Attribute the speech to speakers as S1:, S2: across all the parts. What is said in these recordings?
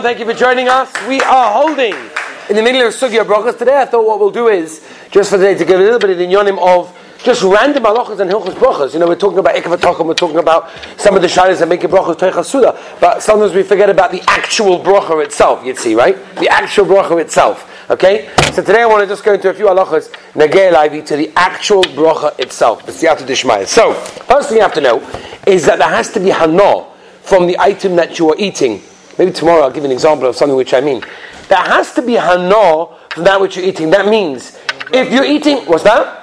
S1: everyone. Thank you for joining us. We are holding in the middle of Sugya Brachas today. I thought what we'll do is, just for today, to give a little bit of the yonim of just random halachas and hilchos brachas. You know, we're talking about ikav we're talking about some of the shaylas that make brachas teichas suda, but sometimes we forget about the actual bracha itself. You'd see, right? The actual bracha itself. Okay, so today I want to just go into a few halachas negei to the actual bracha itself, the dishmaya. So, first thing you have to know is that there has to be hana from the item that you are eating. Maybe tomorrow I'll give an example of something which I mean. There has to be hana from that which you're eating. That means if you're eating, what's that?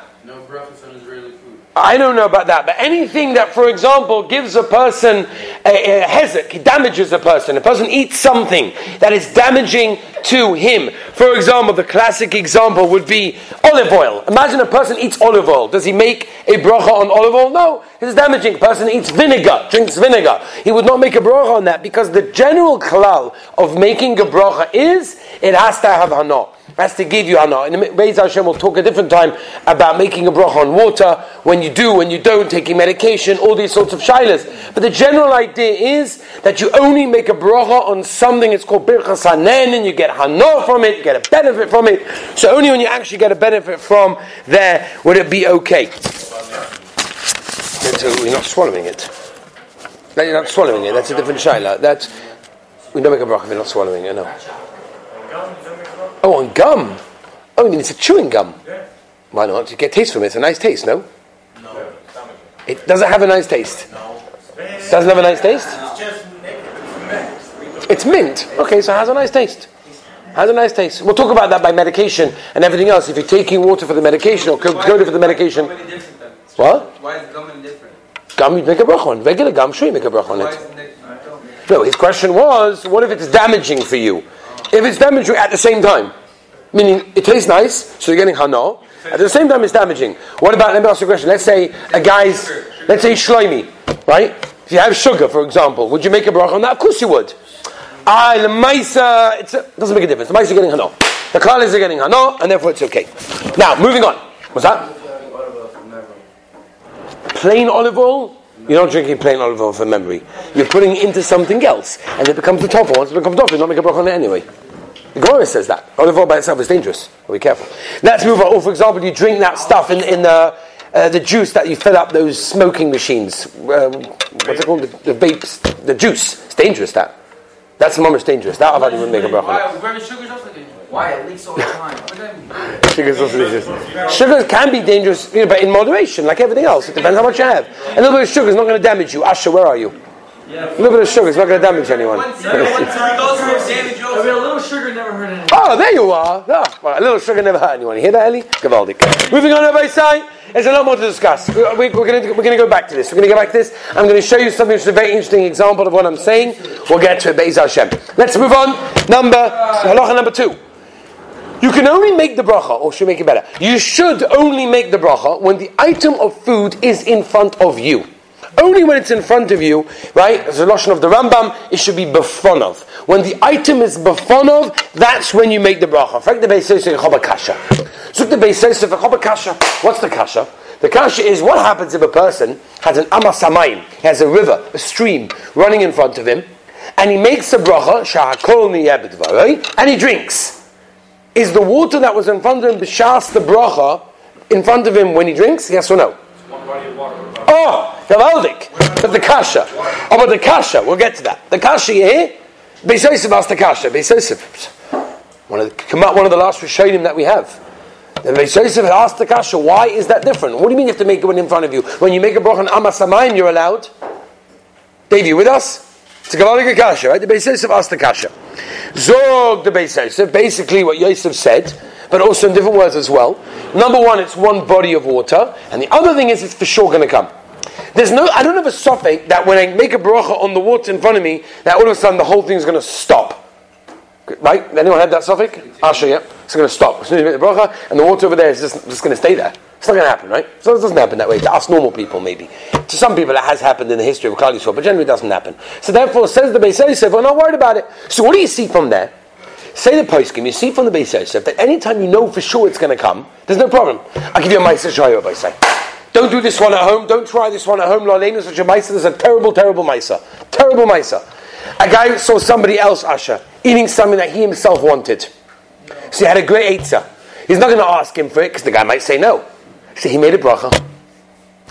S1: I don't know about that, but anything that, for example, gives a person a, a hezek, damages a person. A person eats something that is damaging to him. For example, the classic example would be olive oil. Imagine a person eats olive oil. Does he make a bracha on olive oil? No, it's damaging. A person eats vinegar, drinks vinegar. He would not make a bracha on that because the general klal of making a bracha is it has to have hana has to give you hana. In Beis Hashem, we'll talk a different time about making a bracha on water, when you do, when you don't, taking medication, all these sorts of shilas. But the general idea is that you only make a bracha on something, it's called birchas hanen, and you get hana from it, you get a benefit from it. So only when you actually get a benefit from there would it be okay. So we're not swallowing it. No, you're not swallowing it. That's a different shaila. That's we don't make a bracha if you're not swallowing it. No. Oh, on gum. Oh, you mean it's a chewing gum? Yeah. Why not? You get taste from it. It's a nice taste, no? No. It doesn't have a nice taste? No. Doesn't have a nice taste? It's just mint. It's mint. Okay, so it has a nice taste. Has a nice taste. We'll talk about that by medication and everything else. If you're taking water for the medication or cocoa for the medication. What?
S2: Why is gum different?
S1: Gum, you make a bracha on. Regular gum, sure you make a bracha on it. No, his question was, what if it's damaging for you? If it's damaging at the same time, meaning it tastes nice, so you're getting hana. At the same time, it's damaging. What about? Let me ask you a question. Let's say a guy's, let's say shloimi, right? If you have sugar, for example, would you make a bracha on that? Of course you would. Ah, the maisa, it doesn't make a difference. The maisa are getting hana. The kalis are getting hana, and therefore it's okay. Now, moving on. What's that? Plain olive oil? You're not drinking plain olive oil for memory. You're putting it into something else, and it becomes the tofu. Once it becomes tofu, you don't make a bracha on it anyway. The Gemara says that olive oil by itself is dangerous. be careful. Let's move on. Or, for example, you drink that stuff in, in the uh, the juice that you fill up those smoking machines. Um, what's it called? The, the, vapes, the juice. It's dangerous. That. That's the moment dangerous. That Avadi would make a bracha.
S2: Why? Why? It leaks all the time.
S1: Sugar's also dangerous. Sugar can be dangerous, you know, but in moderation, like everything else. It depends how much you have. A little bit of sugar is not going to damage you. Asha, where are you? Yeah. A little bit of sugar is not going to damage anyone. a
S2: little sugar never hurt anyone.
S1: Oh, there you are. Oh, well, a little sugar never hurt anyone. You hear that, Eli? Gavaldik. Moving on, everybody say. There's a lot more to discuss. We, are going to, we're going to go back to this. We're going to go back to this. I'm going to show you something which is a very interesting example of what I'm saying. We'll get to it, Be'ez Hashem. Let's move on. Number, halacha number two. You can only make the bracha, or should make it better. You should only make the bracha when the item of food is in front of you. Only when it's in front of you, right? As a lotion of the Rambam, it should be befonov. When the item is befonov, that's when you make the bracha. Fact the beis kasha. Zuk the beis kasha. What's the kasha? The kasha is what happens if a person has an amasamayim, has a river, a stream running in front of him, and he makes a bracha, shahakol and he drinks. Is the water that was in front of him b'shas the bracha in front of him when he drinks? Yes or no? Oh, Gavaldik. But the kasha. Oh, but the kasha. We'll get to that. The kasha here. Yosef asked the kasha. Beis. One of the, one of the last Rishonim that we have. The Beis asked the kasha, why is that different? What do you mean you have to make one in front of you? When you make a bracha on Amasamayim, you're allowed. Dave, you with us? It's a Gavaldik kasha, right? The Beis Yosef asked the kasha. Zog the Beis Yosef, basically what Yosef said, but also in different words as well. Number one, it's one body of water, and the other thing is it's for sure going to come. There's no, I don't have a suffix that when I make a bracha on the water in front of me, that all of a sudden the whole thing is going to stop. Right? Anyone had that suffix? Show you. It's going to stop. As soon as you make the bracha, and the water over there is just, just going to stay there. It's not going to happen, right? So it doesn't happen that way to us normal people, maybe. To some people, it has happened in the history of Klal Yisrael, but generally it doesn't happen. So therefore, says the Beis Yosef, we're not worried about it. So what do you see from there? Say the poskim, you see from the Beis Yosef that anytime you know for sure it's going to come, there's no problem. I'll give you a Maisa Shayo, say. Don't do this one at home. Don't try this one at home. Lolena, such a Maisa. There's a terrible, terrible Maisa. Terrible Maisa. A guy saw somebody else, Asher, eating something that he himself wanted. So he had a great Eitzah. He's not going to ask him for it because the guy might say no. So he made a bracha.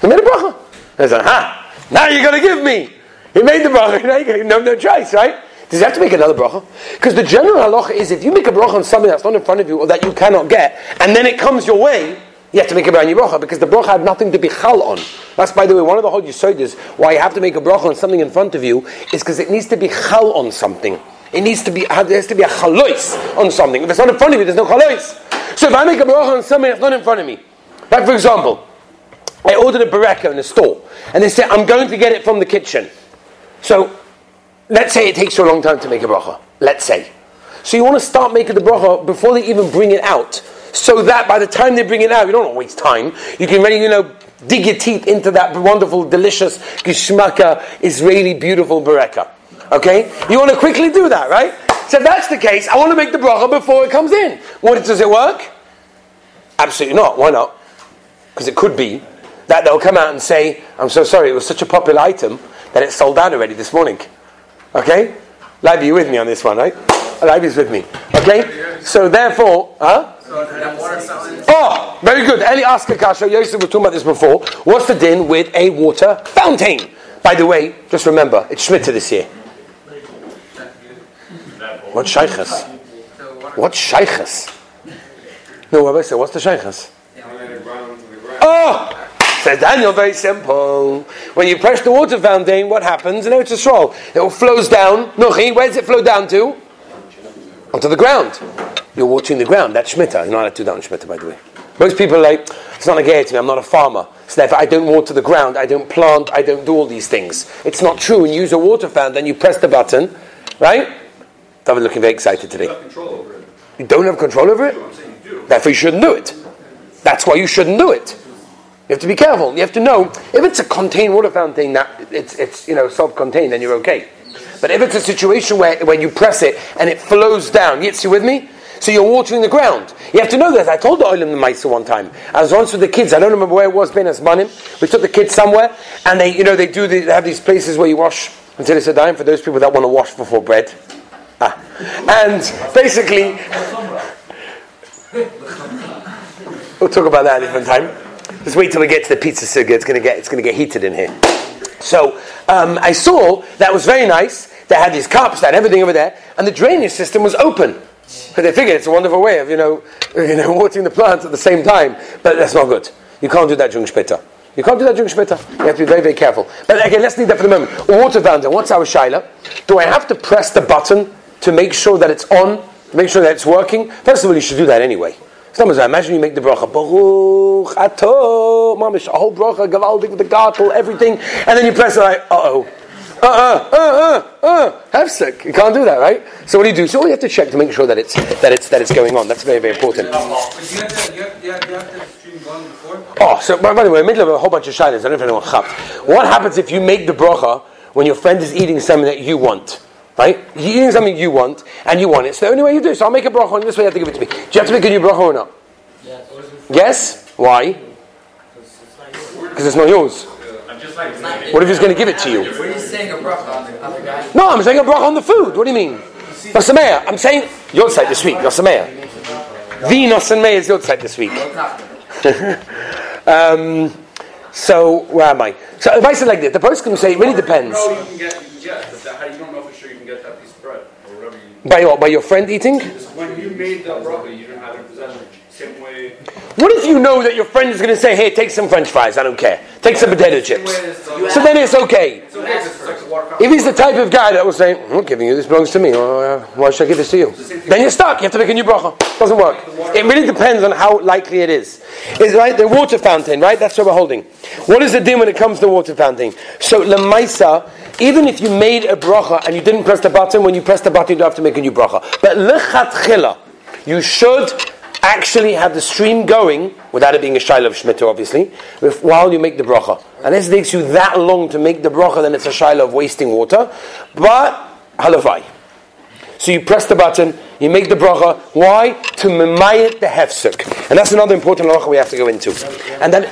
S1: He made a bracha. He's like, ha, now you're going to give me. He made the bracha. Now you no, no choice, right? Does he have to make another bracha? Because the general halacha is if you make a bracha on something that's not in front of you or that you cannot get, and then it comes your way, you have to make a brand new bracha because the bracha had nothing to be chal on. That's, by the way, one of the whole is why you have to make a bracha on something in front of you is because it needs to be chal on something. It needs to be, there has to be a chalois on something. If it's not in front of you, there's no chalois. So if I make a bracha on something that's not in front of me, like for example, I ordered a bereka in a store, and they said, I'm going to get it from the kitchen. So let's say it takes you a long time to make a bracha. Let's say. So you want to start making the bracha before they even bring it out, so that by the time they bring it out, you don't want to waste time. You can really, you know, dig your teeth into that wonderful, delicious, gishmaka, Israeli, beautiful bereka. Okay? You want to quickly do that, right? So if that's the case, I want to make the bracha before it comes in. What does it work? Absolutely not. Why not? Because it could be that they'll come out and say, I'm so sorry, it was such a popular item that it sold out already this morning. Okay? Live, you with me on this one, right? Live is with me. Okay? So therefore, huh? Oh, very good. Eli asked Kasha, Yosef was talking about this before. What's the din with a water fountain? By the way, just remember, it's Shemitah this year. What shaykhs? What shaykhs? No, I say, what's the shaykhs? Says Daniel, very simple. When you press the water fountain, what happens? You know, it's a stroll. It flows down. Nochi, where does it flow down to? Onto the ground. You're watering the ground. That's Shemitah. You're not allowed to do that on Shemitah, by the way. Most people are like, it's not a gay to me, I'm not a farmer. So therefore, I don't water the ground, I don't plant, I don't do all these things. It's not true. When you use a water fountain, then you press the button, right? David looking very excited today.
S3: You,
S1: you don't have control over it? Therefore, you shouldn't do it. That's why you shouldn't do it. You have to be careful. You have to know if it's a contained water fountain that it's, it's you know self-contained, then you're okay. But if it's a situation where when you press it and it flows down, you see with me? So you're watering the ground. You have to know that. I told the Olim the Maisa one time. I was once with the kids. I don't remember where it was. Ben Asmanim. We took the kids somewhere, and they, you know, they do. The, they have these places where you wash until it's a dime for those people that want to wash before bread. Ah. and basically, we'll talk about that a different time. Just wait till we get to the pizza sugya. It's to get it's to get heated in here. So um, I saw that was very nice. They had these cups, they had everything over there, and the drainage system was open. But they figured it's a wonderful way of you know you know watering the plants at the same time. But that's not good. You can't do that during Shemitah. You can't do that during Shemitah. You have to be very, very careful. But again, let's leave that for the moment. Water fountain. What's our shaila? Do I have to press the button to make sure that it's on? To make sure that it's working? First of all, you should do that anyway. Sometimes I imagine you make the bracha, Baruch Ato, mamish, a whole bracha, gavaldik with the gartel, everything, and then you press it like, uh oh. Uh uh, uh uh, uh, have sick. You can't do that, right? So what do you do? So you have to check to make sure that it's that it's that it's going on. That's very very important. Oh, so by, the way, in the middle of a whole bunch of shilas, I don't know if anyone chapped. What happens if you make the bracha when your friend is eating something that you want? Right? You're eating something you want, and you want it. It's the only way you do it. So I'll make a bracha, and this way you have to give it to me. Do you have to make a new bracha or not? Yes. Yes? Why? Because it's not yours. What if he's going to give it to you? What are you saying, a bracha on the other guy? No, I'm saying a bracha on the food. What do you mean? Nosameya. I'm saying your side this week. Nosameya. The Nosameya is your side this week. um, so where am I? So if I say like this, the person can say it really depends. By your, by your friend eating?
S3: When you made bracha, you didn't have it.
S1: What if you know that your friend is going to say, hey, take some french fries, I don't care. Take some potato chips. So then it's okay. If he's the type of guy that will say, I'm giving you, this belongs to me, uh, why should I give this to you? Then you're stuck, you have to make a new bracha. Doesn't work. It really depends on how likely it is. Is right? The water fountain, right? That's what we're holding. What is the din when it comes to water fountain? So, lemaisa, even if you made a bracha and you didn't press the button, when you press the button, you don't have to make a new bracha. But lechatchila, you should actually have the stream going, without it being a shaila of shmita, obviously, while you make the bracha. Unless it takes you that long to make the bracha, then it's a shaila of wasting water. But, halavai. So you press the button, you make the bracha. Why? To memayit the hefsek. And that's another important halacha we have to go into. And then...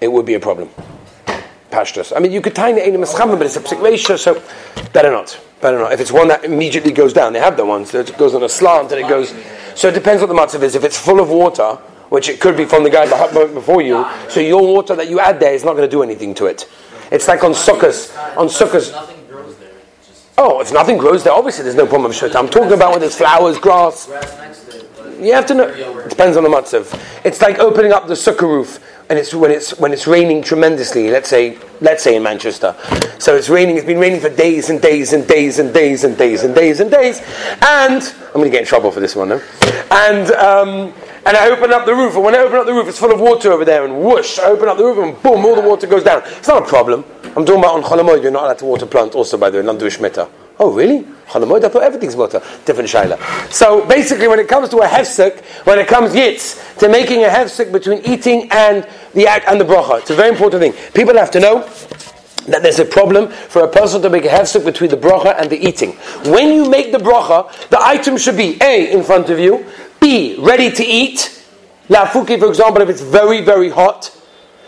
S1: It would be a problem. Pashtus. I mean, you could tie the enim eschama, but it's a psik reisha, so better not. Better not. If it's one that immediately goes down, they have the ones that goes on a slant and it goes. So it depends what the matzav is. If it's full of water, which it could be from the guy before you, so your water that you add there is not going to do anything to it. It's like on sukkahs. On sukkahs.
S2: Nothing grows there. Just
S1: Oh, if nothing grows there, obviously there's no problem. I'm talking about when there's flowers, grass. You have to know. It depends on the matzav. It's like opening up the sukkah roof, and it's when it's when it's raining tremendously. Let's say, let's say in Manchester. So it's raining. It's been raining for days and days and days and days and days and days and days. And I'm going to get in trouble for this one, though. And um, and I open up the roof, and when I open up the roof, it's full of water over there, and whoosh! I open up the roof, and boom! All the water goes down. It's not a problem. I'm talking about on Cholamoid. You're not allowed to water plant. Also, by the way, not do. Oh, really? Everything's water. Different shaila. So basically, when it comes to a hefsek, when it comes yitz to making a hefsek between eating and the act and the bracha, it's a very important thing. People have to know that there's a problem for a person to make a hefsek between the bracha and the eating. When you make the bracha, the item should be A, in front of you, B, ready to eat. Lafuki, for example, if it's very, very hot.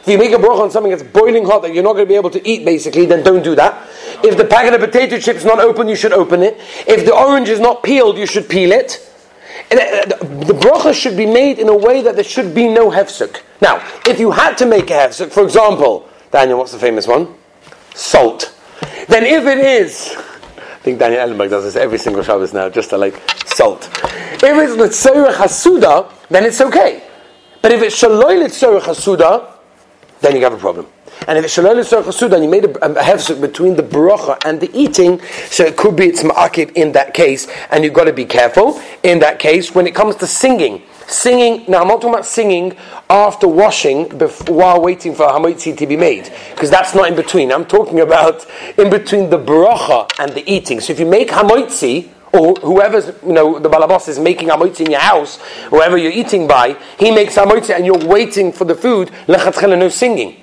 S1: If you make a bracha on something that's boiling hot that you're not going to be able to eat, basically, then don't do that. If the packet of potato chips is not open, you should open it. If the orange is not peeled, you should peel it. Uh, The the bracha should be made in a way that there should be no hefsek. Now, if you had to make a hefsek, for example, Daniel, what's the famous one? Salt. Then if it is, I think Daniel Ellenberg does this every single Shabbos now, just to like salt. If it's Litzorah Hasuda, then it's okay. But if it's Shaloi Litzorah Hasuda, then you have a problem. And if it's Litzorah and you made a, a hefsek between the bracha and the eating, so it could be it's ma'akib in that case, and you've got to be careful in that case when it comes to singing. Singing, now I'm not talking about singing after washing bef- while waiting for hamotzi to be made, because that's not in between. I'm talking about in between the bracha and the eating. So if you make hamotzi, or whoever's, you know, the balabas is making hamotzi in your house, whoever you're eating by, he makes hamotzi and you're waiting for the food, lechatchela, no singing.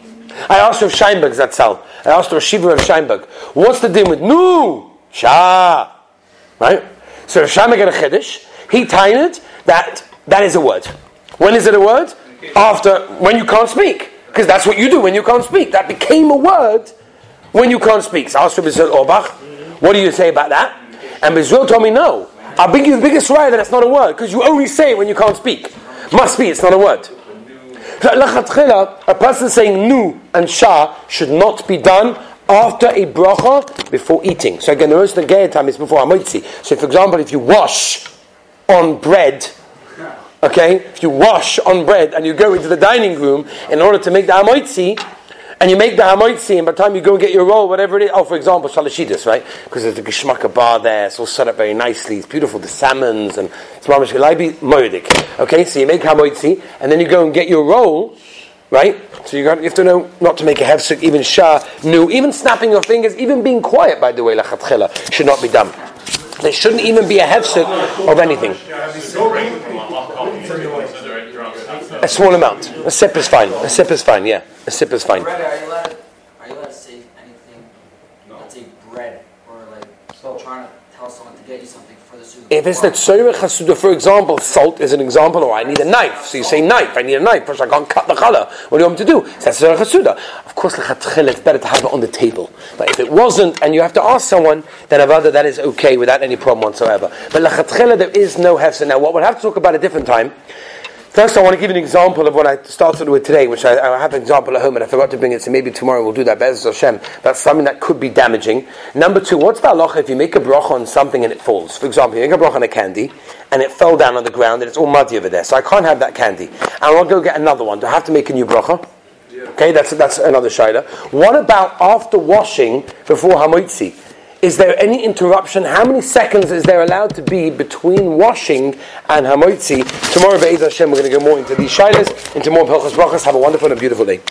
S1: I asked Rav Scheinberg, Zatzal, I asked Rav Shiva Rav Scheinberg, what's the deal with nu? Shah. Right? So Rav Scheinberg had a chiddush, he tied that that is a word. When is it a word? After, when you can't speak. Because that's what you do when you can't speak. That became a word when you can't speak. So I asked Rabbi Auerbach, what do you say about that? And Bezil told me, no. I'll bring you the biggest right that it's not a word, because you only say it when you can't speak. Must be, it's not a word. A person saying nu and shah should not be done after a bracha before eating. So again, the roast and time is before hamotzi. So for example, if you wash on bread, okay, if you wash on bread and you go into the dining room in order to make the hamotzi, and you make the hamoitzi, and by the time you go and get your roll, whatever it is, oh, for example, shalashidis, right? Because there's the geshmaka bar there, it's all set up very nicely, it's beautiful, the salmons, and it's galaibi moedik. Okay, so you make hamoitzi, and then you go and get your roll, right? So you, got, you have to know not to make a hefsek, even shah, nu, even snapping your fingers, even being quiet, by the way, lachatchela, should not be done. There shouldn't even be a hefsek of anything. A small amount. A sip is fine. A sip is fine, yeah. A sip is fine.
S2: bread, are you allowed? Are you allowed to say anything? Let's say bread, or like trying to tell someone to get you something for the soup.
S1: If it's the tzorech hasuda, for example, salt is an example, or I need a knife. So you say knife, I need a knife, first I can't cut the challah. What do you want me to do? So that's tzorech hasuda. Of course, lechatchil, it's better to have it on the table. But if it wasn't, and you have to ask someone, then avada, that is okay without any problem whatsoever. But lechatchil, there is no hefsa. Now, what we'll have to talk about a different time. First, I want to give you an example of what I started with today, which I, I have an example at home and I forgot to bring it, so maybe tomorrow we'll do that. Be'ez Hashem. That's something that could be damaging. Number two, what's the halacha if you make a bracha on something and it falls? For example, you make a bracha on a candy and it fell down on the ground and it's all muddy over there, so I can't have that candy. And I'll go get another one. Do I have to make a new bracha? Okay, that's, that's another shaila. What about after washing before hamotzi? Is there any interruption? How many seconds is there allowed to be between washing and hamotzi? Tomorrow, Be'ez Hashem, we're going to go more into these shailas, into more pelchas brachas. Have a wonderful and beautiful day.